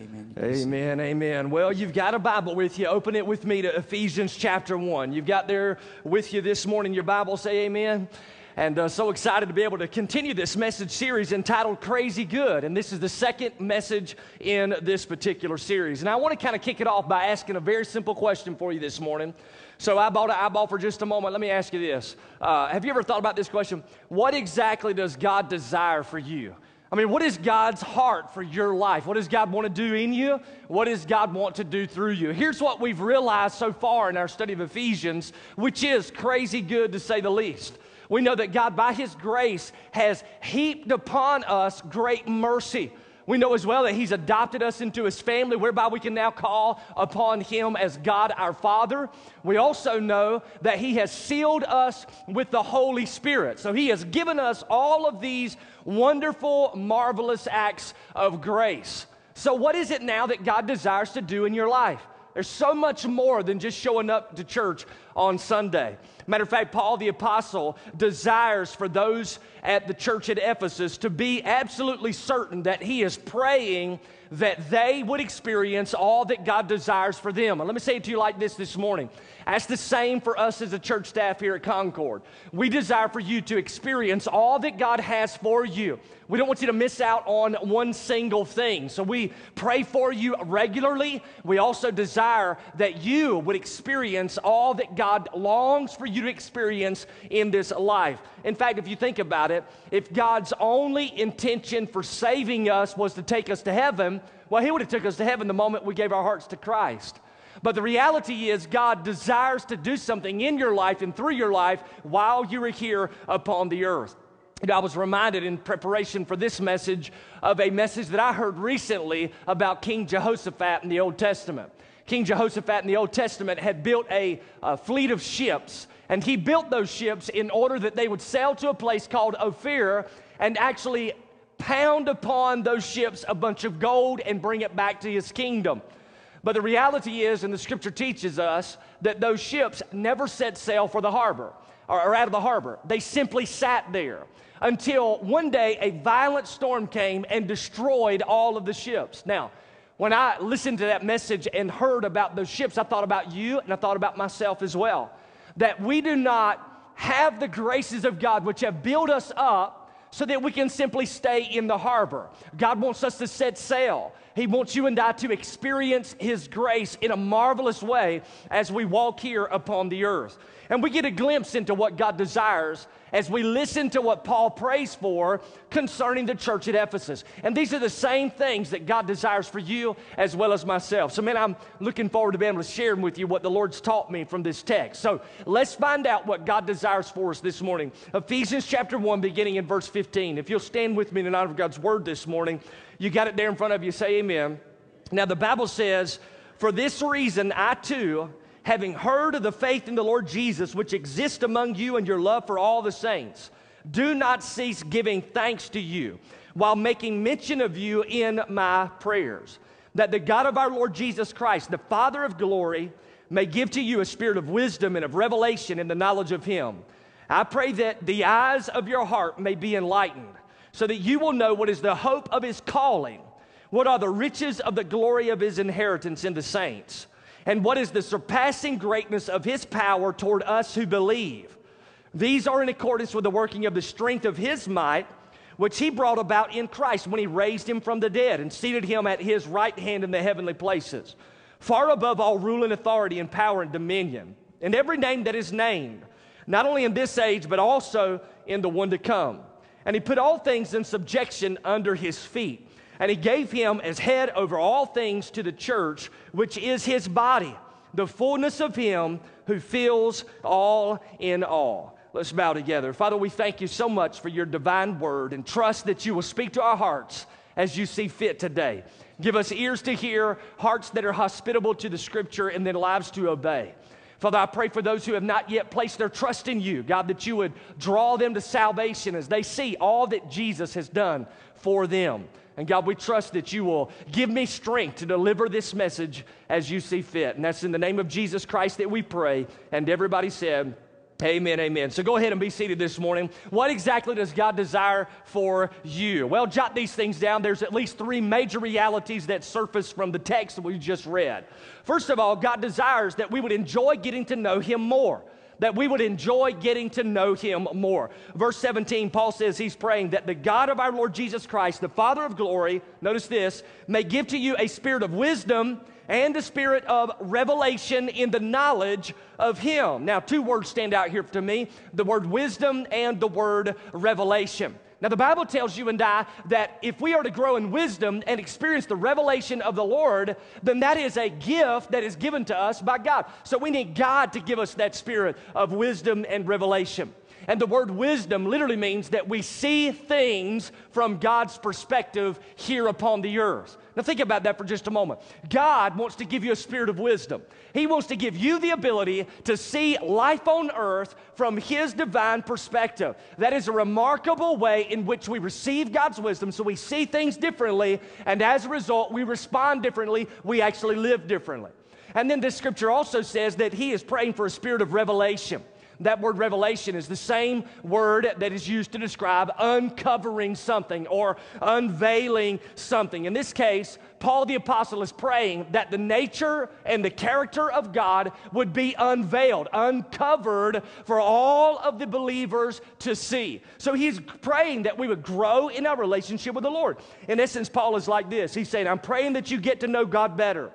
Amen. Amen, amen. Well, you've got a Bible with you. Open it with me to Ephesians chapter 1. You've got there with you this morning your Bible. Say amen. And uh, so excited to be able to continue this message series entitled Crazy Good. And this is the second message in this particular series. And I want to kind of kick it off by asking a very simple question for you this morning. So, I eyeball to eyeball for just a moment, let me ask you this. Uh, have you ever thought about this question? What exactly does God desire for you? I mean, what is God's heart for your life? What does God want to do in you? What does God want to do through you? Here's what we've realized so far in our study of Ephesians, which is crazy good to say the least. We know that God, by His grace, has heaped upon us great mercy. We know as well that He's adopted us into His family, whereby we can now call upon Him as God our Father. We also know that He has sealed us with the Holy Spirit. So He has given us all of these wonderful, marvelous acts of grace. So, what is it now that God desires to do in your life? There's so much more than just showing up to church on Sunday. Matter of fact, Paul the Apostle desires for those at the church at Ephesus to be absolutely certain that he is praying that they would experience all that God desires for them. And let me say it to you like this this morning. That's the same for us as a church staff here at Concord. We desire for you to experience all that God has for you. We don't want you to miss out on one single thing. So we pray for you regularly. We also desire that you would experience all that God longs for you to experience in this life. In fact, if you think about it, if God's only intention for saving us was to take us to heaven, well, He would have took us to heaven the moment we gave our hearts to Christ. But the reality is, God desires to do something in your life and through your life while you are here upon the earth. And I was reminded in preparation for this message of a message that I heard recently about King Jehoshaphat in the Old Testament. King Jehoshaphat in the Old Testament had built a, a, fleet of ships, and he built those ships in order that they would sail to a place called Ophir and actually pound upon those ships a bunch of gold and bring it back to his kingdom. But the reality is, and the scripture teaches us, that those ships never set sail for the harbor or, out of the harbor. They simply sat there until one day a violent storm came and destroyed all of the ships. Now, when I listened to that message and heard about those ships, I thought about you and I thought about myself as well. That we do not have the graces of God which have built us up so that we can simply stay in the harbor. God wants us to set sail. He wants you and I to experience His grace in a marvelous way as we walk here upon the earth. And we get a glimpse into what God desires as we listen to what Paul prays for concerning the church at Ephesus. And these are the same things that God desires for you as well as myself. So, man, I'm looking forward to being able to share with you what the Lord's taught me from this text. So, let's find out what God desires for us this morning. Ephesians chapter 1, beginning in verse 15. If you'll stand with me in honor of God's word this morning, you got it there in front of you. Say amen. Now, the Bible says, For this reason, I too, having heard of the faith in the Lord Jesus which exists among you and your love for all the saints, do not cease giving thanks to you while making mention of you in my prayers, that the God of our Lord Jesus Christ, the Father of glory, may give to you a spirit of wisdom and of revelation in the knowledge of him. I pray that the eyes of your heart may be enlightened, so that you will know what is the hope of his calling, what are the riches of the glory of his inheritance in the saints and what is the surpassing greatness of his power toward us who believe. These are in accordance with the working of the strength of his might, which he brought about in Christ when he raised him from the dead and seated him at his right hand in the heavenly places, far above all rule and authority and power and dominion, and every name that is named, not only in this age, but also in the one to come. And he put all things in subjection under his feet and he gave him as head over all things to the church, which is his body, the fullness of him who fills all in all. Let's bow together. Father, we thank you so much for your divine word and trust that you will speak to our hearts as you see fit today. Give us ears to hear, hearts that are hospitable to the scripture, and then lives to obey. Father, I pray for those who have not yet placed their trust in you, God, that you would draw them to salvation as they see all that Jesus has done for them. And God, we trust that you will give me strength to deliver this message as you see fit. And that's in the name of Jesus Christ that we pray. And everybody said, Amen, amen. So go ahead and be seated this morning. What exactly does God desire for you? Well, jot these things down. There's at least three major realities that surface from the text that we just read. First of all, God desires that we would enjoy getting to know Him more that we would enjoy getting to know him more. Verse 17, Paul says he's praying that the God of our Lord Jesus Christ, the Father of glory, notice this, may give to you a spirit of wisdom and the spirit of revelation in the knowledge of Him. Now, two words stand out here to me the word wisdom and the word revelation. Now, the Bible tells you and I that if we are to grow in wisdom and experience the revelation of the Lord, then that is a gift that is given to us by God. So we need God to give us that spirit of wisdom and revelation. And the word wisdom literally means that we see things from God's perspective here upon the earth. Now, think about that for just a moment. God wants to give you a spirit of wisdom. He wants to give you the ability to see life on earth from His divine perspective. That is a remarkable way in which we receive God's wisdom, so we see things differently, and as a result, we respond differently. We actually live differently. And then this scripture also says that He is praying for a spirit of revelation. That word revelation is the same word that is used to describe uncovering something or unveiling something. In this case, Paul the Apostle is praying that the nature and the character of God would be unveiled, uncovered for all of the believers to see. So he's praying that we would grow in our relationship with the Lord. In essence, Paul is like this He's saying, I'm praying that you get to know God better.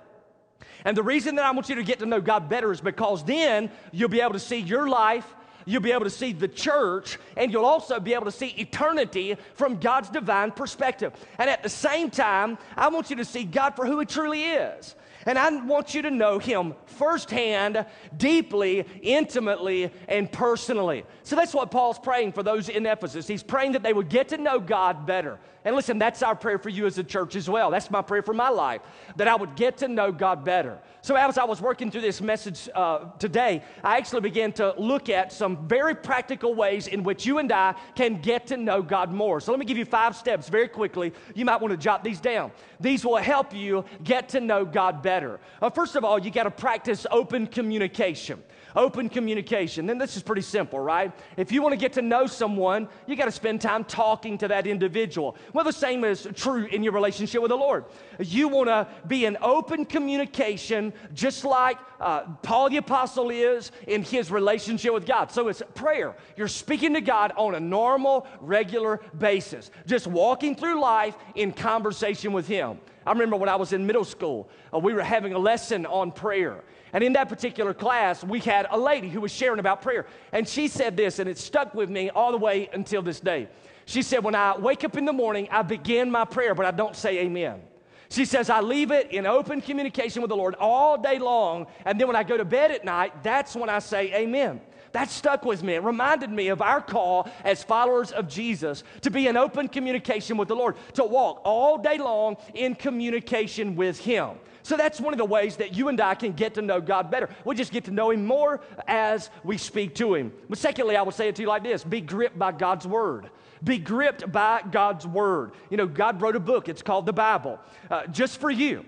And the reason that I want you to get to know God better is because then you'll be able to see your life, you'll be able to see the church, and you'll also be able to see eternity from God's divine perspective. And at the same time, I want you to see God for who He truly is. And I want you to know Him firsthand, deeply, intimately, and personally. So that's what Paul's praying for those in Ephesus. He's praying that they would get to know God better. And listen, that's our prayer for you as a church as well. That's my prayer for my life, that I would get to know God better. So, as I was working through this message uh, today, I actually began to look at some very practical ways in which you and I can get to know God more. So, let me give you five steps very quickly. You might want to jot these down. These will help you get to know God better. Uh, first of all, you got to practice open communication open communication. Then this is pretty simple, right? If you want to get to know someone, you got to spend time talking to that individual. Well, the same is true in your relationship with the Lord. You want to be in open communication, just like uh, Paul the Apostle is in his relationship with God. So it's prayer. You're speaking to God on a normal, regular basis, just walking through life in conversation with Him. I remember when I was in middle school, uh, we were having a lesson on prayer. And in that particular class, we had a lady who was sharing about prayer. And she said this, and it stuck with me all the way until this day. She said, When I wake up in the morning, I begin my prayer, but I don't say amen. She says, I leave it in open communication with the Lord all day long. And then when I go to bed at night, that's when I say amen. That stuck with me. It reminded me of our call as followers of Jesus to be in open communication with the Lord, to walk all day long in communication with Him. So that's one of the ways that you and I can get to know God better. We just get to know Him more as we speak to Him. But secondly, I would say it to you like this be gripped by God's Word. Be gripped by God's Word. You know, God wrote a book, it's called the Bible, uh, just for you.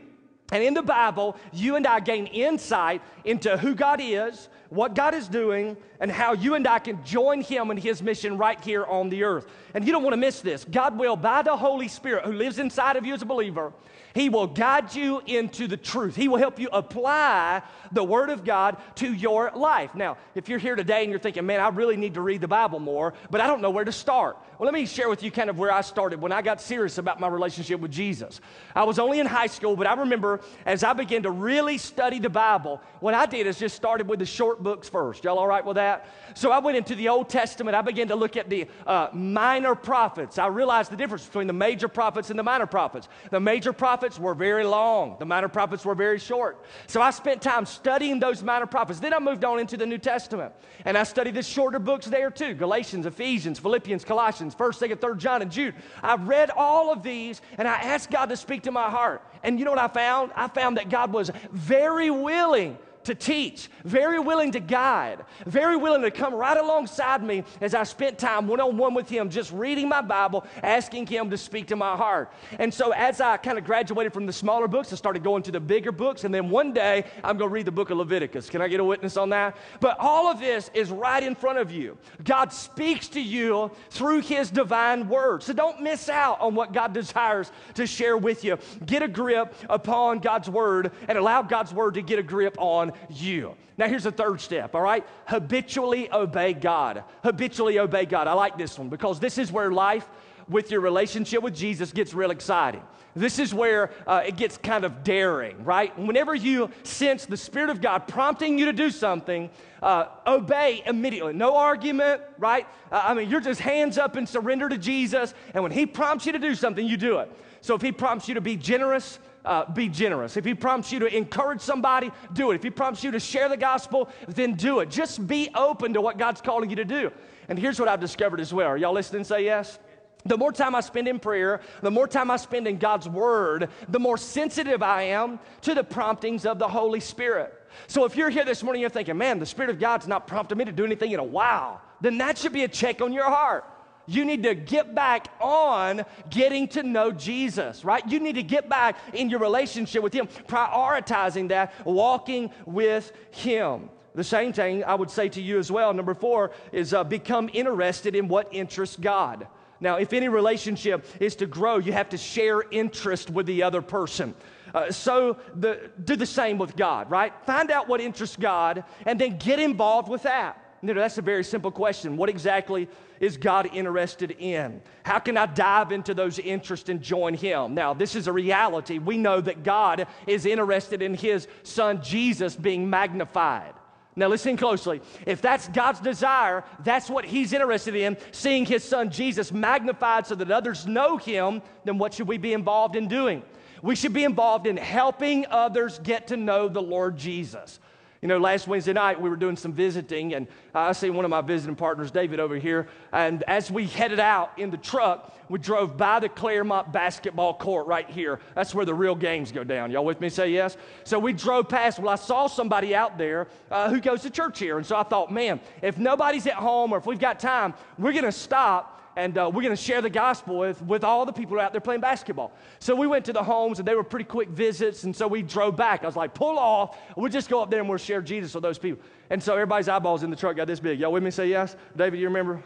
And in the Bible, you and I gain insight into who God is, what God is doing, and how you and I can join Him in His mission right here on the earth. And you don't want to miss this. God will, by the Holy Spirit who lives inside of you as a believer, he will guide you into the truth. He will help you apply the Word of God to your life. Now, if you're here today and you're thinking, man, I really need to read the Bible more, but I don't know where to start. Well, let me share with you kind of where I started when I got serious about my relationship with Jesus. I was only in high school, but I remember as I began to really study the Bible, what I did is just started with the short books first. Y'all all right with that? So I went into the Old Testament. I began to look at the uh, minor prophets. I realized the difference between the major prophets and the minor prophets. The major prophets were very long, the minor prophets were very short. So I spent time studying those minor prophets. Then I moved on into the New Testament, and I studied the shorter books there too Galatians, Ephesians, Philippians, Colossians. 1st, 2nd, 3rd John, and Jude. I read all of these and I asked God to speak to my heart. And you know what I found? I found that God was very willing to teach, very willing to guide, very willing to come right alongside me as I spent time one on one with him, just reading my Bible, asking him to speak to my heart. And so as I kind of graduated from the smaller books, I started going to the bigger books. And then one day, I'm going to read the book of Leviticus. Can I get a witness on that? But all of this is right in front of you. God speaks to you through his divine word. So don't miss out on what God desires to share with you. Get a grip upon God's word and allow God's word to get a grip on you. Now, here's the third step, all right? Habitually obey God. Habitually obey God. I like this one because this is where life with your relationship with Jesus gets real exciting. This is where uh, it gets kind of daring, right? Whenever you sense the Spirit of God prompting you to do something, uh, obey immediately. No argument, right? Uh, I mean, you're just hands up and surrender to Jesus. And when He prompts you to do something, you do it. So if He prompts you to be generous, uh, be generous. If He prompts you to encourage somebody, do it. If He prompts you to share the gospel, then do it. Just be open to what God's calling you to do. And here's what I've discovered as well. Are y'all listening? Say yes. The more time I spend in prayer, the more time I spend in God's Word, the more sensitive I am to the promptings of the Holy Spirit. So if you're here this morning, you're thinking, man, the Spirit of God's not prompting me to do anything in a while, then that should be a check on your heart. You need to get back on getting to know Jesus, right? You need to get back in your relationship with Him, prioritizing that, walking with Him. The same thing I would say to you as well. Number four is uh, become interested in what interests God. Now, if any relationship is to grow, you have to share interest with the other person. Uh, so the, do the same with God, right? Find out what interests God and then get involved with that. You know, that's a very simple question. What exactly is God interested in? How can I dive into those interests and join Him? Now, this is a reality. We know that God is interested in His Son Jesus being magnified. Now, listen closely. If that's God's desire, that's what He's interested in, seeing His Son Jesus magnified so that others know Him, then what should we be involved in doing? We should be involved in helping others get to know the Lord Jesus. You know, last Wednesday night we were doing some visiting, and I see one of my visiting partners, David, over here. And as we headed out in the truck, we drove by the Claremont basketball court right here. That's where the real games go down. Y'all with me? Say yes. So we drove past. Well, I saw somebody out there uh, who goes to church here, and so I thought, man, if nobody's at home or if we've got time, we're going to stop and uh, we're going to share the gospel with, with all the people out there playing basketball. So we went to the homes, and they were pretty quick visits, and so we drove back. I was like, pull off. We'll just go up there and we'll share Jesus with those people. And so everybody's eyeballs in the truck got this big. Y'all with me? Say yes. David, you remember?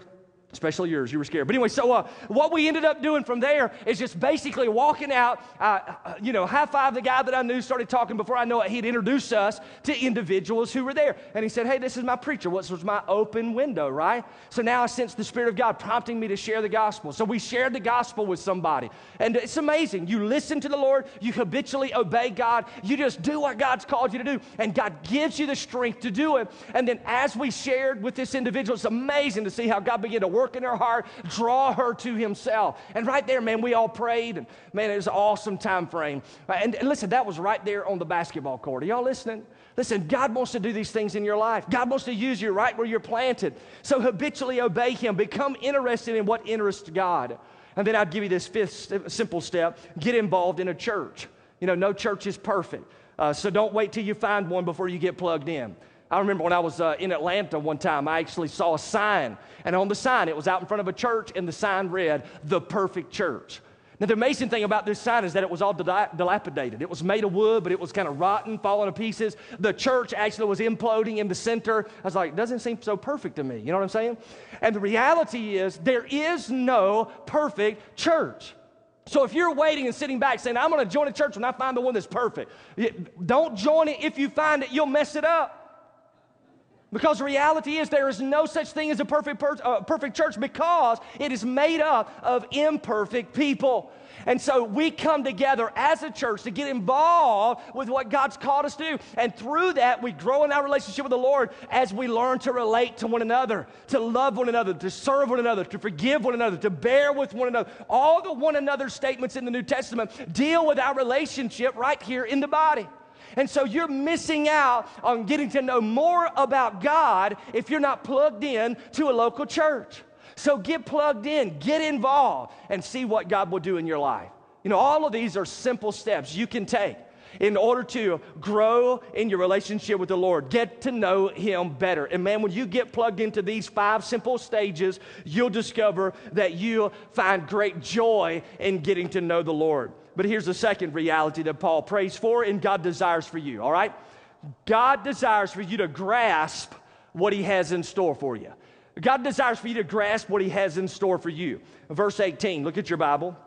Especially yours. You were scared. But anyway, so uh, what we ended up doing from there is just basically walking out, uh, uh, you know, high five the guy that I knew, started talking before I know it. He'd introduced us to individuals who were there. And he said, Hey, this is my preacher. What was my open window, right? So now I sense the Spirit of God prompting me to share the gospel. So we shared the gospel with somebody. And it's amazing. You listen to the Lord, you habitually obey God, you just do what God's called you to do, and God gives you the strength to do it. And then as we shared with this individual, it's amazing to see how God began to work work in her heart, draw her to himself. And right there, man, we all prayed, and man, it was an awesome time frame. And, and listen, that was right there on the basketball court. Are y'all listening? Listen, God wants to do these things in your life. God wants to use you right where you're planted. So habitually obey Him. Become interested in what interests God. And then I'd give you this fifth simple step get involved in a church. You know, no church is perfect. Uh, so don't wait till you find one before you get plugged in. I remember when I was uh, in Atlanta one time, I actually saw a sign. And on the sign, it was out in front of a church, and the sign read, The Perfect Church. Now, the amazing thing about this sign is that it was all dilapidated. It was made of wood, but it was kind of rotten, falling to pieces. The church actually was imploding in the center. I was like, doesn't seem so perfect to me. You know what I'm saying? And the reality is, there is no perfect church. So if you're waiting and sitting back saying, I'm going to join a church when I find the one that's perfect, don't join it. If you find it, you'll mess it up. Because reality is there is no such thing as a perfect, per- uh, perfect church because it is made up of imperfect people. And so we come together as a church to get involved with what God's called us to do. And through that, we grow in our relationship with the Lord as we learn to relate to one another, to love one another, to serve one another, to forgive one another, to bear with one another. All the one another statements in the New Testament deal with our relationship right here in the body. And so you're missing out on getting to know more about God if you're not plugged in to a local church. So get plugged in, get involved, and see what God will do in your life. You know, all of these are simple steps you can take. in order to grow in your relationship with the Lord. Get to know Him better. And man, when you get plugged into these five simple stages, you'll discover that you'll find great joy in getting to know the Lord. But here's the second reality that Paul prays for and God desires for you, all right? God desires for you to grasp what He has in store for you. God desires for you to grasp what He has in store for you. Verse 18, look at your Bible.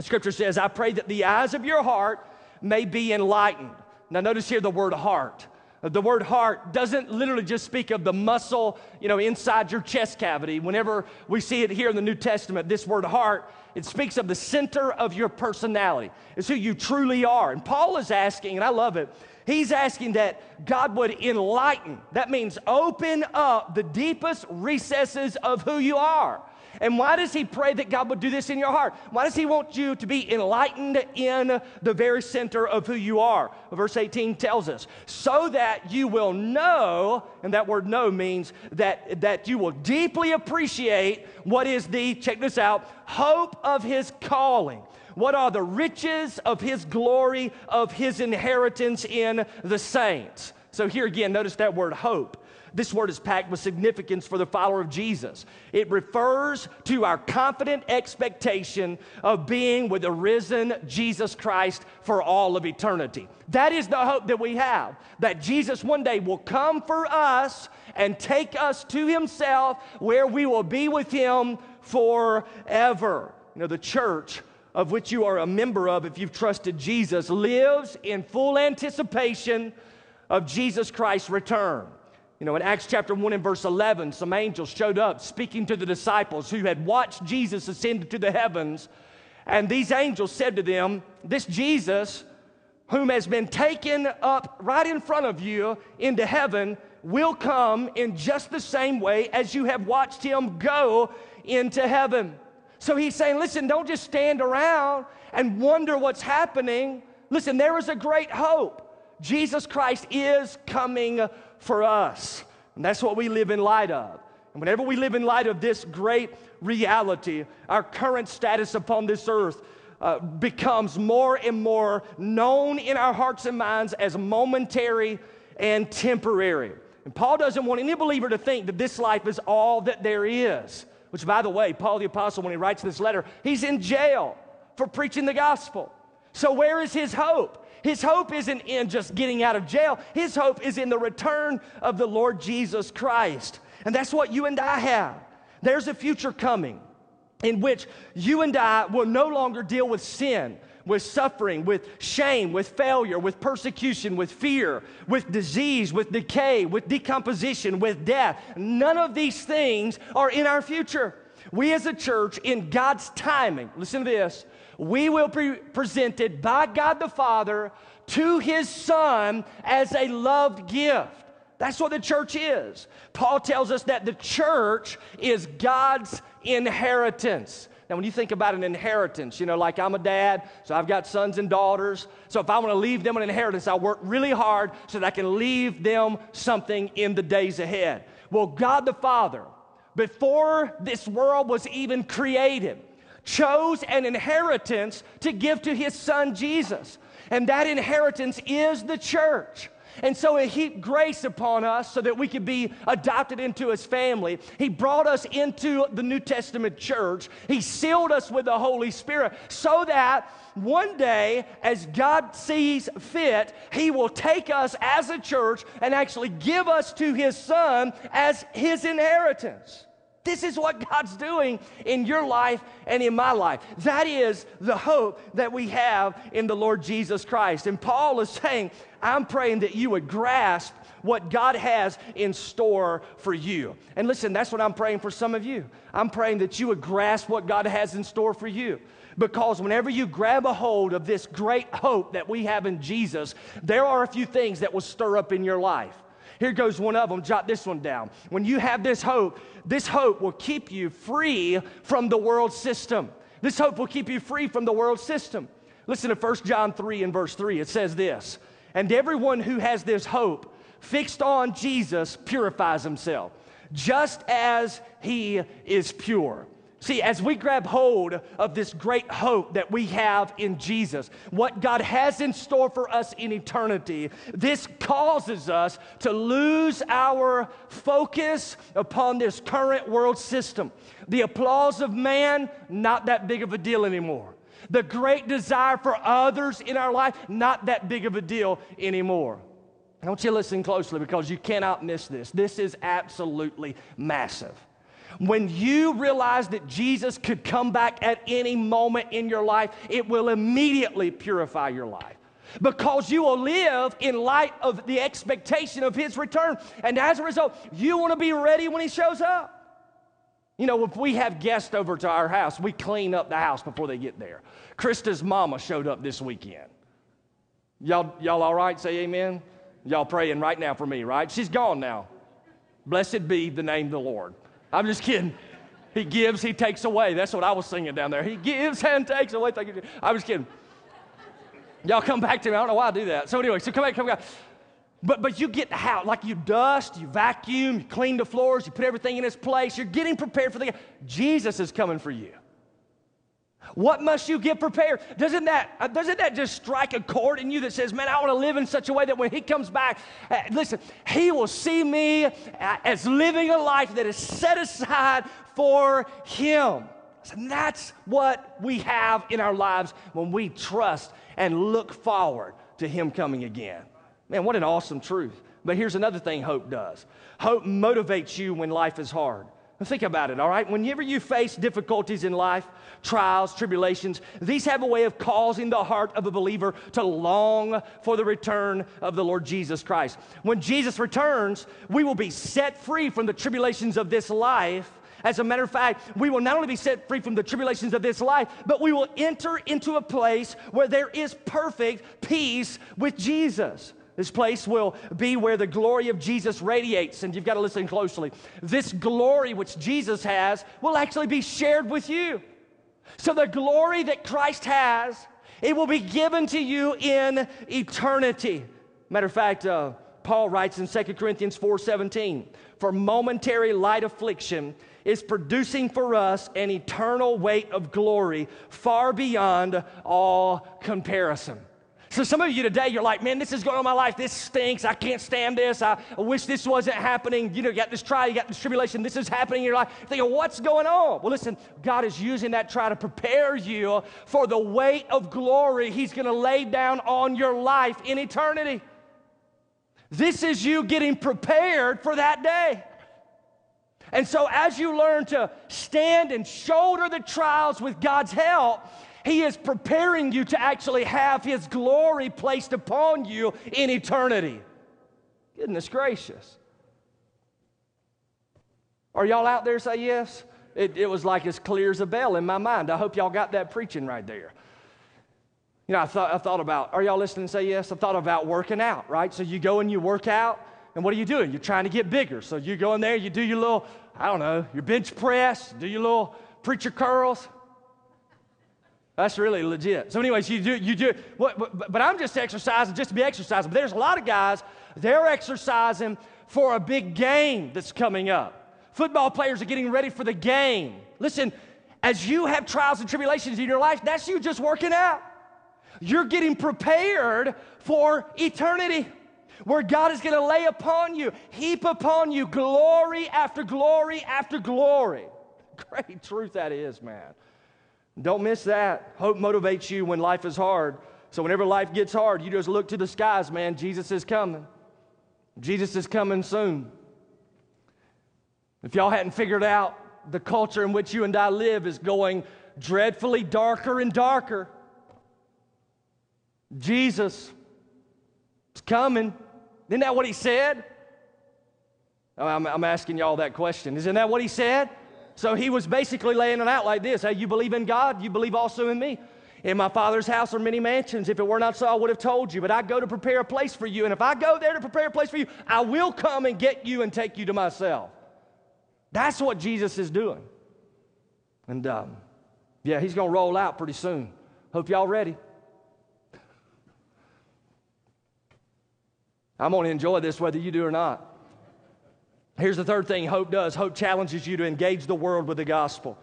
Scripture says, I pray that the eyes of your heart may be enlightened. Now, notice here the word heart. The word heart doesn't literally just speak of the muscle, you know, inside your chest cavity. Whenever we see it here in the New Testament, this word heart, it speaks of the center of your personality. It's who you truly are. And Paul is asking, and I love it, he's asking that God would enlighten. That means open up the deepest recesses of who you are. And why does he pray that God would do this in your heart? Why does he want you to be enlightened in the very center of who you are? Verse 18 tells us, so that you will know, and that word know means that, that you will deeply appreciate what is the, check this out, hope of his calling. What are the riches of his glory, of his inheritance in the saints? So here again, notice that word hope. This word is packed with significance for the follower of Jesus. It refers to our confident expectation of being with the risen Jesus Christ for all of eternity. That is the hope that we have that Jesus one day will come for us and take us to himself where we will be with him forever. You know, the church of which you are a member of, if you've trusted Jesus, lives in full anticipation of Jesus Christ's return. You know, in Acts chapter 1 and verse 11, some angels showed up speaking to the disciples who had watched Jesus ascend to the heavens. And these angels said to them, This Jesus, whom has been taken up right in front of you into heaven, will come in just the same way as you have watched him go into heaven. So he's saying, Listen, don't just stand around and wonder what's happening. Listen, there is a great hope. Jesus Christ is coming for us. And that's what we live in light of. And whenever we live in light of this great reality, our current status upon this earth uh, becomes more and more known in our hearts and minds as momentary and temporary. And Paul doesn't want any believer to think that this life is all that there is. Which, by the way, Paul the Apostle, when he writes this letter, he's in jail for preaching the gospel. So, where is his hope? His hope isn't in just getting out of jail, his hope is in the return of the Lord Jesus Christ. And that's what you and I have. There's a future coming in which you and I will no longer deal with sin, with suffering, with shame, with failure, with persecution, with fear, with disease, with decay, with decomposition, with death. None of these things are in our future. We as a church, in God's timing, listen to this, we will be presented by God the Father to his Son as a loved gift. That's what the church is. Paul tells us that the church is God's inheritance. Now, when you think about an inheritance, you know, like I'm a dad, so I've got sons and daughters. So if I want to leave them an inheritance, I work really hard so that I can leave them something in the days ahead. Well, God the Father, before this world was even created, chose an inheritance to give to his son Jesus. And that inheritance is the church. And so he heaped grace upon us so that we could be adopted into his family. He brought us into the New Testament church. He sealed us with the Holy Spirit so that one day, as God sees fit, he will take us as a church and actually give us to his son as his inheritance. This is what God's doing in your life and in my life. That is the hope that we have in the Lord Jesus Christ. And Paul is saying, I'm praying that you would grasp what God has in store for you. And listen, that's what I'm praying for some of you. I'm praying that you would grasp what God has in store for you. Because whenever you grab a hold of this great hope that we have in Jesus, there are a few things that will stir up in your life. Here goes one of them. Jot this one down. When you have this hope, this hope will keep you free from the world system. This hope will keep you free from the world system. Listen to 1 John 3 and verse 3. It says this And everyone who has this hope fixed on Jesus purifies himself, just as he is pure. See, as we grab hold of this great hope that we have in Jesus, what God has in store for us in eternity, this causes us to lose our focus upon this current world system. The applause of man, not that big of a deal anymore. The great desire for others in our life, not that big of a deal anymore. I want you to listen closely because you cannot miss this. This is absolutely massive. When you realize that Jesus could come back at any moment in your life, it will immediately purify your life because you will live in light of the expectation of his return. And as a result, you want to be ready when he shows up. You know, if we have guests over to our house, we clean up the house before they get there. Krista's mama showed up this weekend. Y'all, y'all all right? Say amen. Y'all praying right now for me, right? She's gone now. Blessed be the name of the Lord. I'm just kidding. He gives, he takes away. That's what I was singing down there. He gives and takes away. Thank you. I was kidding. Y'all come back to me. I don't know why I do that. So anyway, so come back, come back. But, but you get house, like you dust, you vacuum, you clean the floors, you put everything in its place. You're getting prepared for the Jesus is coming for you. What must you get prepared? Doesn't that, uh, doesn't that just strike a chord in you that says, man, I want to live in such a way that when he comes back, uh, listen, he will see me uh, as living a life that is set aside for him. And that's what we have in our lives when we trust and look forward to him coming again. Man, what an awesome truth. But here's another thing hope does hope motivates you when life is hard. Think about it, all right? Whenever you face difficulties in life, trials, tribulations, these have a way of causing the heart of a believer to long for the return of the Lord Jesus Christ. When Jesus returns, we will be set free from the tribulations of this life. As a matter of fact, we will not only be set free from the tribulations of this life, but we will enter into a place where there is perfect peace with Jesus. This place will be where the glory of Jesus radiates, and you've got to listen closely. This glory which Jesus has will actually be shared with you. So the glory that Christ has, it will be given to you in eternity. Matter of fact, uh, Paul writes in 2 Corinthians 4:17, "For momentary light affliction is producing for us an eternal weight of glory far beyond all comparison." So some of you today, you're like, man, this is going on my life. This stinks. I can't stand this. I, wish this wasn't happening. You know, you got this trial, you got this tribulation. This is happening in your life. You're thinking, what's going on? Well, listen, God is using that trial to prepare you for the weight of glory He's going to lay down on your life in eternity. This is you getting prepared for that day. And so, as you learn to stand and shoulder the trials with God's help, he is preparing you to actually have His glory placed upon you in eternity. Goodness gracious. Are y'all out there say yes? It, it, was like as clear as a bell in my mind. I hope y'all got that preaching right there. You know, I thought, I thought about, are y'all listening and say yes? I thought about working out, right? So you go and you work out, and what are you doing? You're trying to get bigger. So you go in there, you do your little, I don't know, your bench press, do your little preacher curls. That's really legit. So, anyways, you do, you do, but, but I'm just exercising just to be exercising. But there's a lot of guys, they're exercising for a big game that's coming up. Football players are getting ready for the game. Listen, as you have trials and tribulations in your life, that's you just working out. You're getting prepared for eternity where God is going to lay upon you, heap upon you glory after glory after glory. Great truth that is, man. Don't miss that. Hope motivates you when life is hard. So whenever life gets hard, you just look to the skies, man. Jesus is coming. Jesus is coming soon. If y'all hadn't figured out, the culture in which you and I live is going dreadfully darker and darker. Jesus is coming. Isn't that what he said? Oh, I'm, I'm asking y'all that question. Isn't that what he said? So he was basically laying it out like this Hey, you believe in God, you believe also in me. In my Father's house are many mansions. If it were not so, I would have told you. But I go to prepare a place for you. And if I go there to prepare a place for you, I will come and get you and take you to myself. That's what Jesus is doing. And um, yeah, he's going to roll out pretty soon. Hope y'all ready. I'm going to enjoy this whether you do or not. Here's the third thing hope does hope challenges you to engage the world with the gospel.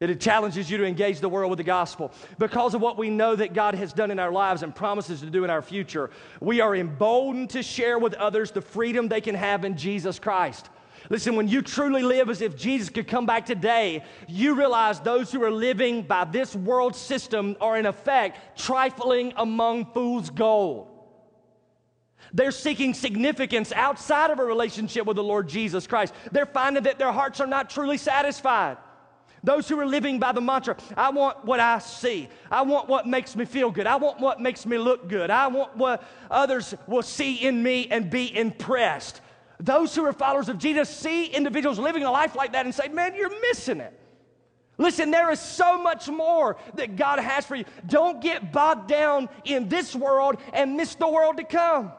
It challenges you to engage the world with the gospel. Because of what we know that God has done in our lives and promises to do in our future, we are emboldened to share with others the freedom they can have in Jesus Christ. Listen, when you truly live as if Jesus could come back today, you realize those who are living by this world system are, in effect, trifling among fool's gold. They're seeking significance outside of a relationship with the Lord Jesus Christ. They're finding that their hearts are not truly satisfied. Those who are living by the mantra, I want what I see. I want what makes me feel good. I want what makes me look good. I want what others will see in me and be impressed. Those who are followers of Jesus see individuals living a life like that and say, Man, you're missing it. Listen, there is so much more that God has for you. Don't get bogged down in this world and miss the world to come.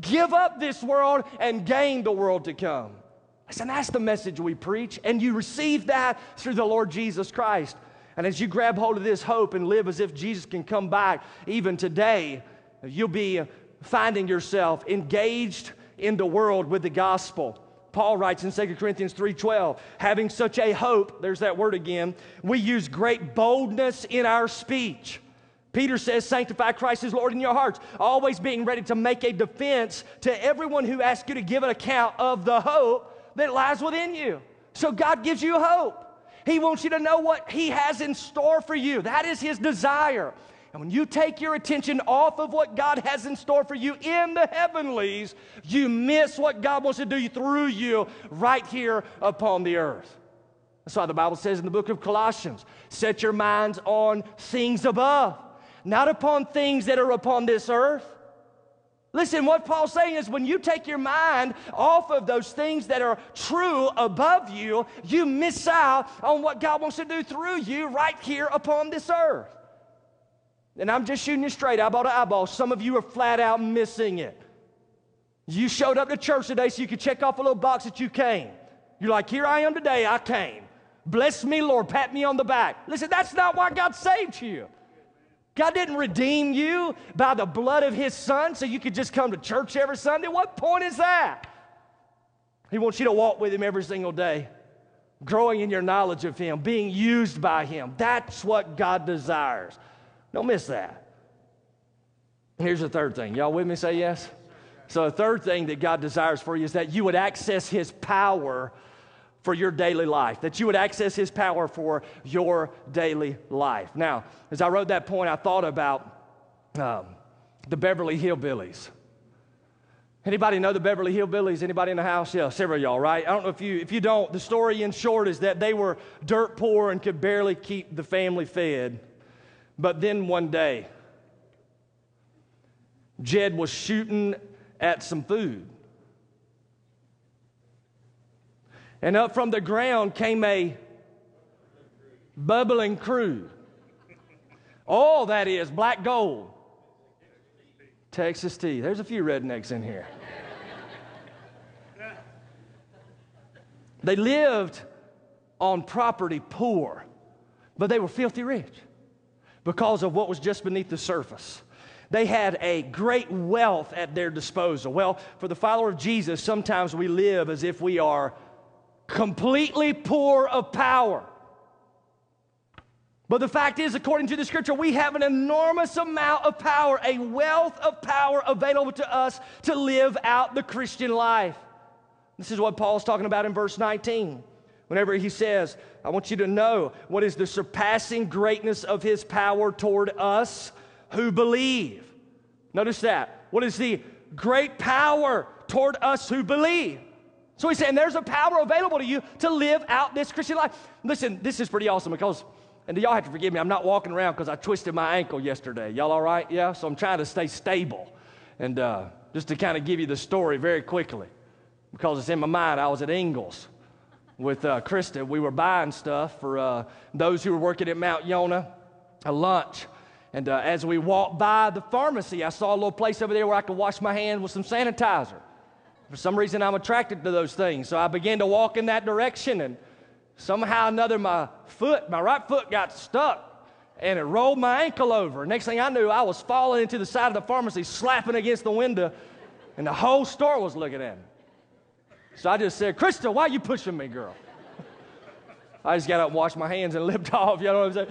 Give up this world and gain the world to come. Listen, that's the message we preach, and you receive that through the Lord Jesus Christ. And as you grab hold of this hope and live as if Jesus can come back even today, you'll be finding yourself engaged in the world with the gospel. Paul writes in 2 Corinthians 3:12, having such a hope, there's that word again, we use great boldness in our speech. Peter says, Sanctify Christ as Lord in your hearts, always being ready to make a defense to everyone who asks you to give an account of the hope that lies within you. So God gives you hope. He wants you to know what He has in store for you. That is His desire. And when you take your attention off of what God has in store for you in the heavenlies, you miss what God wants to do through you right here upon the earth. That's why the Bible says in the book of Colossians set your minds on things above, not upon things that are upon this earth. Listen, what Paul's saying is when you take your mind off of those things that are true above you, you miss out on what God wants to do through you right here upon this earth. And I'm just shooting you straight, eyeball to eyeball. Some of you are flat out missing it. You showed up to church today so you could check off a little box that you came. You're like, here I am today, I came. Bless me, Lord, pat me on the back. Listen, that's not why God saved you. God didn't redeem you by the blood of His Son so you could just come to church every Sunday. What point is that? He wants you to walk with Him every single day, growing in your knowledge of Him, being used by Him. That's what God desires. Don't miss that. Here's the third thing. Y'all with me? Say yes. So, the third thing that God desires for you is that you would access His power for your daily life, that you would access His power for your daily life. Now, as I wrote that point, I thought about um, the Beverly Hillbillies. Anybody know the Beverly Hillbillies? Anybody in the house? Yeah, several of y'all, right? I don't know if you if you don't. The story in short is that they were dirt poor and could barely keep the family fed. But then one day, Jed was shooting at some food. And up from the ground came a bubbling crude. All that is black gold. Texas tea. There's a few rednecks in here. They lived on property poor, but they were filthy rich because of what was just beneath the surface. They had a great wealth at their disposal. Well, for the follower of Jesus, sometimes we live as if we are completely poor of power. But the fact is, according to the scripture, we have an enormous amount of power, a wealth of power available to us to live out the Christian life. This is what Paul's talking about in verse 19. Whenever he says, I want you to know what is the surpassing greatness of his power toward us who believe. Notice that. What is the great power toward us who believe? So he's saying there's a power available to you to live out this Christian life. Listen, this is pretty awesome because, and y'all have to forgive me, I'm not walking around because I twisted my ankle yesterday. Y'all all right? Yeah? So I'm trying to stay stable. And uh, just to kind of give you the story very quickly, because it's in my mind, I was at Ingles with uh, Krista. We were buying stuff for uh, those who were working at Mount Yonah, a lunch. And uh, as we walked by the pharmacy, I saw a little place over there where I could wash my hands with some sanitizer. For some reason, I'm attracted to those things. So I began to walk in that direction, and somehow or another, my foot, my right foot got stuck and it rolled my ankle over. Next thing I knew, I was falling into the side of the pharmacy, slapping against the window, and the whole store was looking at me. So I just said, Krista, why are you pushing me, girl? I just got up and washed my hands and limped off. You know what I'm saying?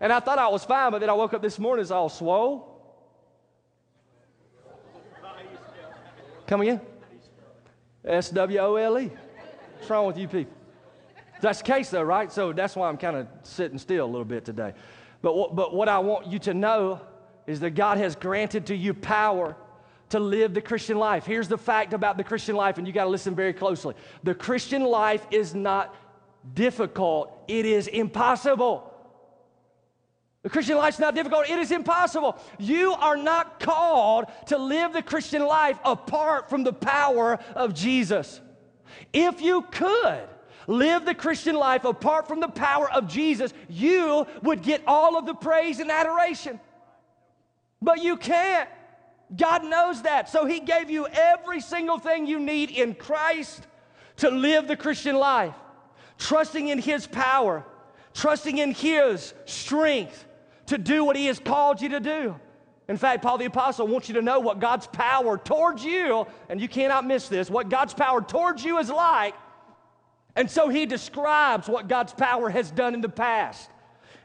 And I thought I was fine, but then I woke up this morning, it's all swole. Come again? S W O L E. What's wrong with you people? That's the case, though, right? So that's why I'm kind of sitting still a little bit today. But, but what I want you to know is that God has granted to you power to live the Christian life. Here's the fact about the Christian life, and you got to listen very closely. The Christian life is not difficult, it is impossible. The Christian life's not difficult, it is impossible. You are not called to live the Christian life apart from the power of Jesus. If you could, live the Christian life apart from the power of Jesus, you would get all of the praise and adoration. But you can't. God knows that. So He gave you every single thing you need in Christ to live the Christian life, trusting in His power, trusting in His strength to do what He has called you to do. In fact, Paul the Apostle wants you to know what God's power towards you, and you cannot miss this, what God's power towards you is like. And so he describes what God's power has done in the past.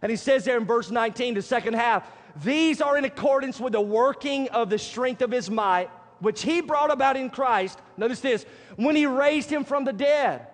And he says there in verse 19, the second half, these are in accordance with the working of the strength of his might, which he brought about in Christ. Notice this when he raised him from the dead,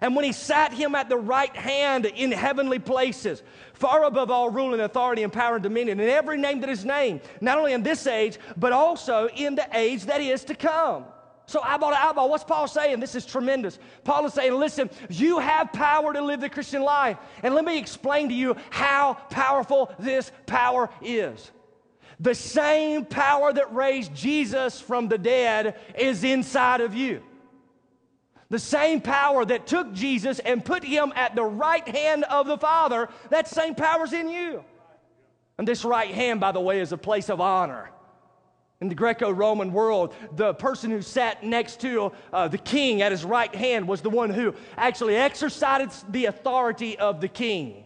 and when he sat him at the right hand in heavenly places, far above all rule and authority and power and dominion, and every name that is named, not only in this age, but also in the age that is to come. So, eyeball to eyeball, what's Paul saying? This is tremendous. Paul is saying, listen, you have power to live the Christian life. And let me explain to you how powerful this power is. The same power that raised Jesus from the dead is inside of you. The same power that took Jesus and put him at the right hand of the Father, that same power's in you. And this right hand, by the way, is a place of honor. In the Greco Roman world, the person who sat next to uh, the king at his right hand was the one who actually exercised the authority of the king.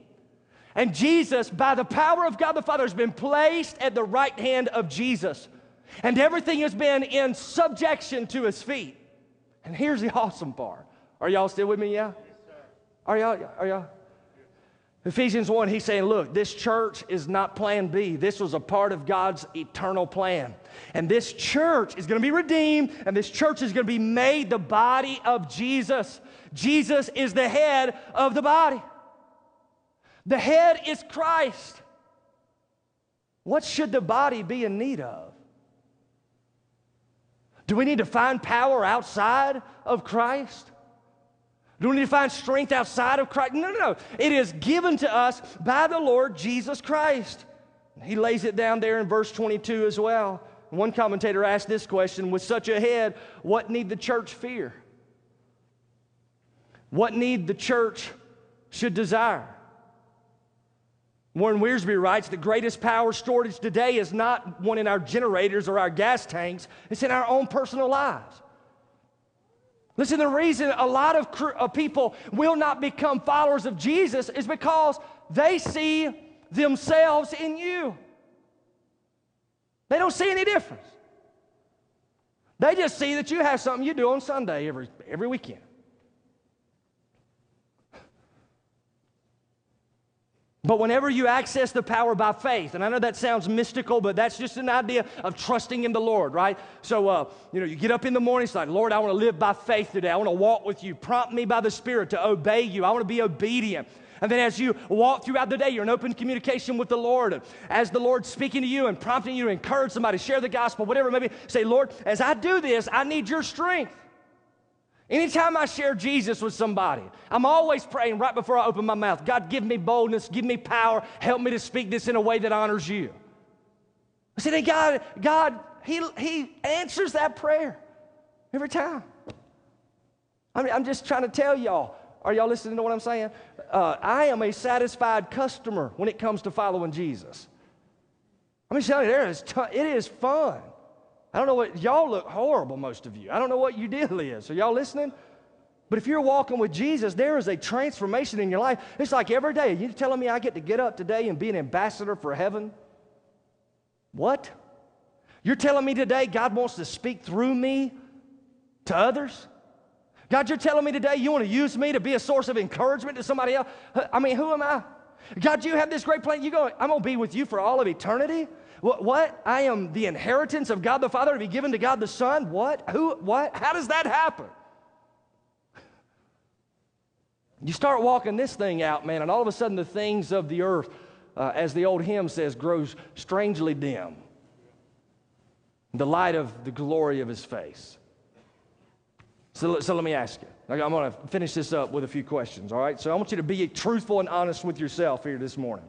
And Jesus, by the power of God the Father, has been placed at the right hand of Jesus. And everything has been in subjection to his feet. And here's the awesome part. Are y'all still with me? Yeah? Are y'all? Are y'all? Ephesians 1, he's saying, look, this church is not plan B. This was a part of God's eternal plan. And this church is going to be redeemed, and this church is going to be made the body of Jesus. Jesus is the head of the body. The head is Christ. What should the body be in need of? Do we need to find power outside of Christ? Do we need to find strength outside of Christ? No, no, no. It is given to us by the Lord Jesus Christ. He lays it down there in verse 22 as well. One commentator asked this question With such a head, what need the church fear? What need the church should desire? Warren Wiersbe writes the greatest power shortage today is not one in our generators or our gas tanks, it's in our own personal lives. Listen, the reason a lot of, of people will not become followers of Jesus is because they see themselves in you. They don't see any difference. They just see that you have something you do on Sunday every, every weekend. But whenever you access the power by faith, and I know that sounds mystical, but that's just an idea of trusting in the Lord, right? So, uh, you know, you get up in the morning, it's like, Lord, I want to live by faith today. I want to walk with you. Prompt me by the Spirit to obey you. I want to be obedient. And then as you walk throughout the day, you're in open communication with the Lord. As the Lord's speaking to you and prompting you to encourage somebody, share the gospel, whatever maybe, say, Lord, as I do this, I need your strength. Anytime I share Jesus with somebody, I'm always praying right before I open my mouth God, give me boldness, give me power, help me to speak this in a way that honors you. I said, God, God, he, he answers that prayer every time. I mean, I'm just trying to tell y'all. Are y'all listening to what I'm saying? Uh, I am a satisfied customer when it comes to following Jesus. Let me tell you, there is it is fun. I don't know what, y'all look horrible, most of you. I don't know what your deal is. Are y'all listening? But if you're walking with Jesus, there is a transformation in your life. It's like every day. You're telling me I get to get up today and be an ambassador for heaven? What? You're telling me today God wants to speak through me to others? God, you're telling me today you want to use me to be a source of encouragement to somebody else? I mean, who am I? God, you have this great plan. You go, I'm going to be with you for all of eternity? What, what? I am the inheritance of God the Father to be given to God the Son? What? Who? What? How does that happen? You start walking this thing out, man, and all of a sudden the things of the earth, uh, as the old hymn says, grows strangely dim. The light of the glory of his face. So, so let me ask you. I'm going to finish this up with a few questions, all right? So I want you to be truthful and honest with yourself here this morning.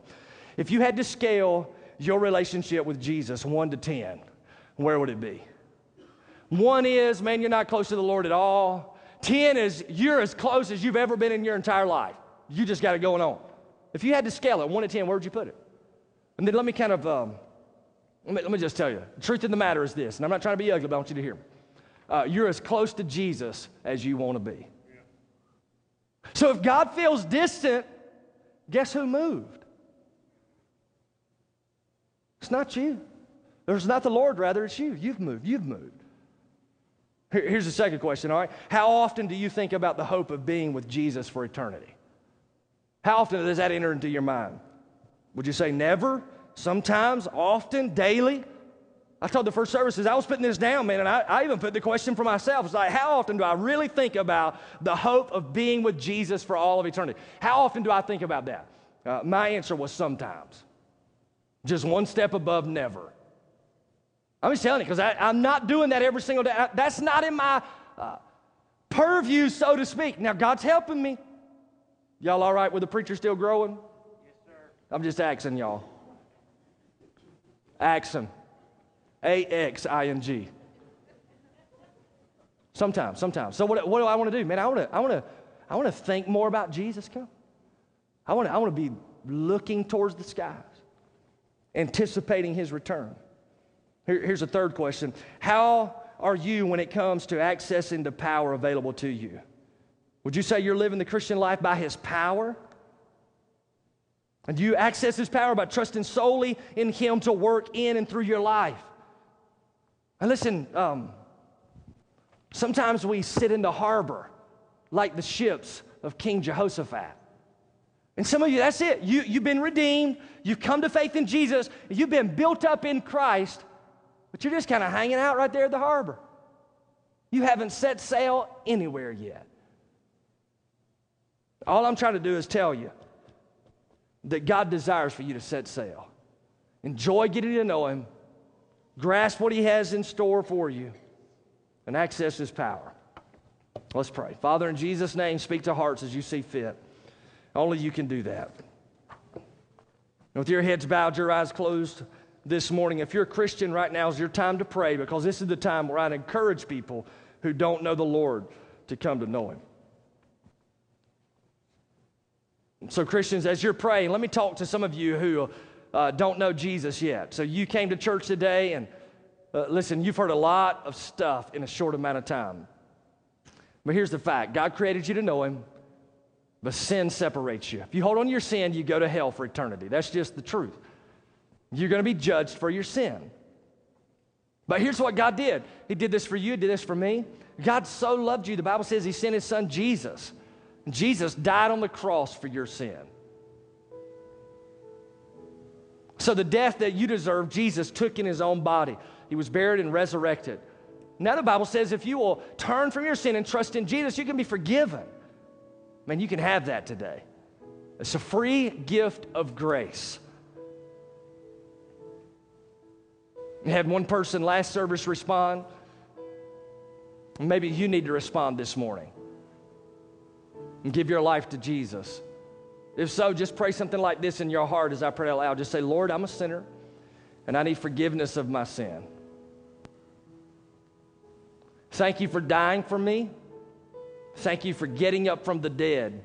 If you had to scale your relationship with Jesus, one to 10, where would it be? One is, man, you're not close to the Lord at all. 10 is, you're as close as you've ever been in your entire life. You just got it going on. If you had to scale it, 1 to 10, where would you put it? And then let me kind of, um, let, me, let me just tell you. The truth of the matter is this, and I'm not trying to be ugly, but I want you to hear me. Uh, you're as close to Jesus as you want to be. So if God feels distant, guess who moved? It's not you. There's not the Lord, rather, it's you. You've moved. You've moved. Here's the second question, all right? How often do you think about the hope of being with Jesus for eternity? How often does that enter into your mind? Would you say never? Sometimes? Often? Daily? I told the first services, I was putting this down, man, and I, I even put the question for myself. It's like, how often do I really think about the hope of being with Jesus for all of eternity? How often do I think about that? Uh, my answer was sometimes. Just one step above never. I'm just telling you, because I'm not doing that every single day. That's not in my uh, purview, so to speak. Now, God's helping me. Y'all all right with the preacher still growing? Yes, sir. I'm just axing y'all. Axing. A X I N G. Sometimes, sometimes. So what, what do I want to do, man? I want to, I want to, I want to think more about Jesus. Come. I want to, I want to be looking towards the skies, anticipating His return. Here, here's a third question: How are you when it comes to accessing the power available to you? Would you say you're living the Christian life by His power? And do you access His power by trusting solely in Him to work in and through your life? And listen, um, sometimes we sit in the harbor like the ships of King Jehoshaphat. And some of you, that's it. You, you've been redeemed, you've come to faith in Jesus, you've been built up in Christ, but you're just kind of hanging out right there at the harbor. You haven't set sail anywhere yet. All I'm trying to do is tell you that God desires for you to set sail. Enjoy getting to know Him grasp what He has in store for you, and access His power. Let's pray. Father, in Jesus' name, speak to hearts as you see fit. Only you can do that. with your heads bowed, your eyes closed this morning, if you're a Christian right now, is your time to pray because this is the time where I'd encourage people who don't know the Lord to come to know Him. So, Christians, as you're praying, let me talk to some of you who uh, don't know Jesus yet. So you came to church today, and uh, listen, you've heard a lot of stuff in a short amount of time. But here's the fact God created you to know Him, but sin separates you. If you hold on to your sin, you go to hell for eternity. That's just the truth. You're going to be judged for your sin. But here's what God did He did this for you, did this for me. God so loved you, the Bible says He sent His Son Jesus. Jesus died on the cross for your sin. So the death that you deserve, Jesus took in his own body. He was buried and resurrected. Now the Bible says if you will turn from your sin and trust in Jesus, you can be forgiven. Man, you can have that today. It's a free gift of grace. We had one person last service respond. Maybe you need to respond this morning and give your life to Jesus. If so, just pray something like this in your heart as I pray aloud. Just say, Lord, I'm a sinner and I need forgiveness of my sin. Thank you for dying for me. Thank you for getting up from the dead.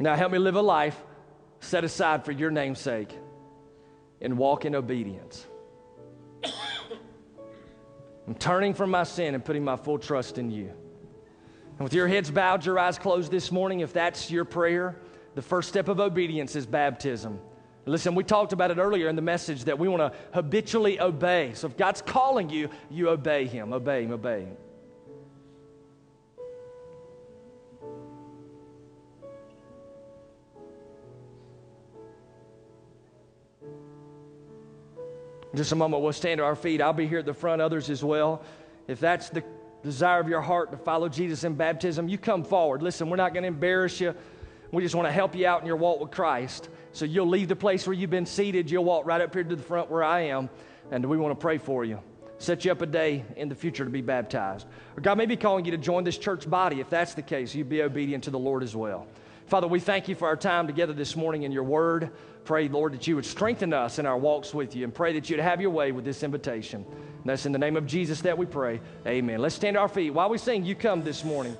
Now help me live a life set aside for your name's sake and walk in obedience. I'm turning from my sin and putting my full trust in you. And with your heads bowed, your eyes closed this morning, if that's your prayer, the first step of obedience is baptism. Listen, we talked about it earlier in the message that we want to habitually obey. So if God's calling you, you obey Him, obey Him, obey Him. Just a moment, we'll stand to our feet. I'll be here at the front, others as well. If that's the desire of your heart to follow Jesus in baptism, you come forward. Listen, we're not going to embarrass you. We just want to help you out in your walk with Christ. So you'll leave the place where you've been seated. You'll walk right up here to the front where I am, and we want to pray for you. Set you up a day in the future to be baptized. Or God may be calling you to join this church body. If that's the case, you'd be obedient to the Lord as well. Father, we thank you for our time together this morning in your word. Pray, Lord, that you would strengthen us in our walks with you and pray that you'd have your way with this invitation. And that's in the name of Jesus that we pray. Amen. Let's stand to our feet. While we sing, you come this morning.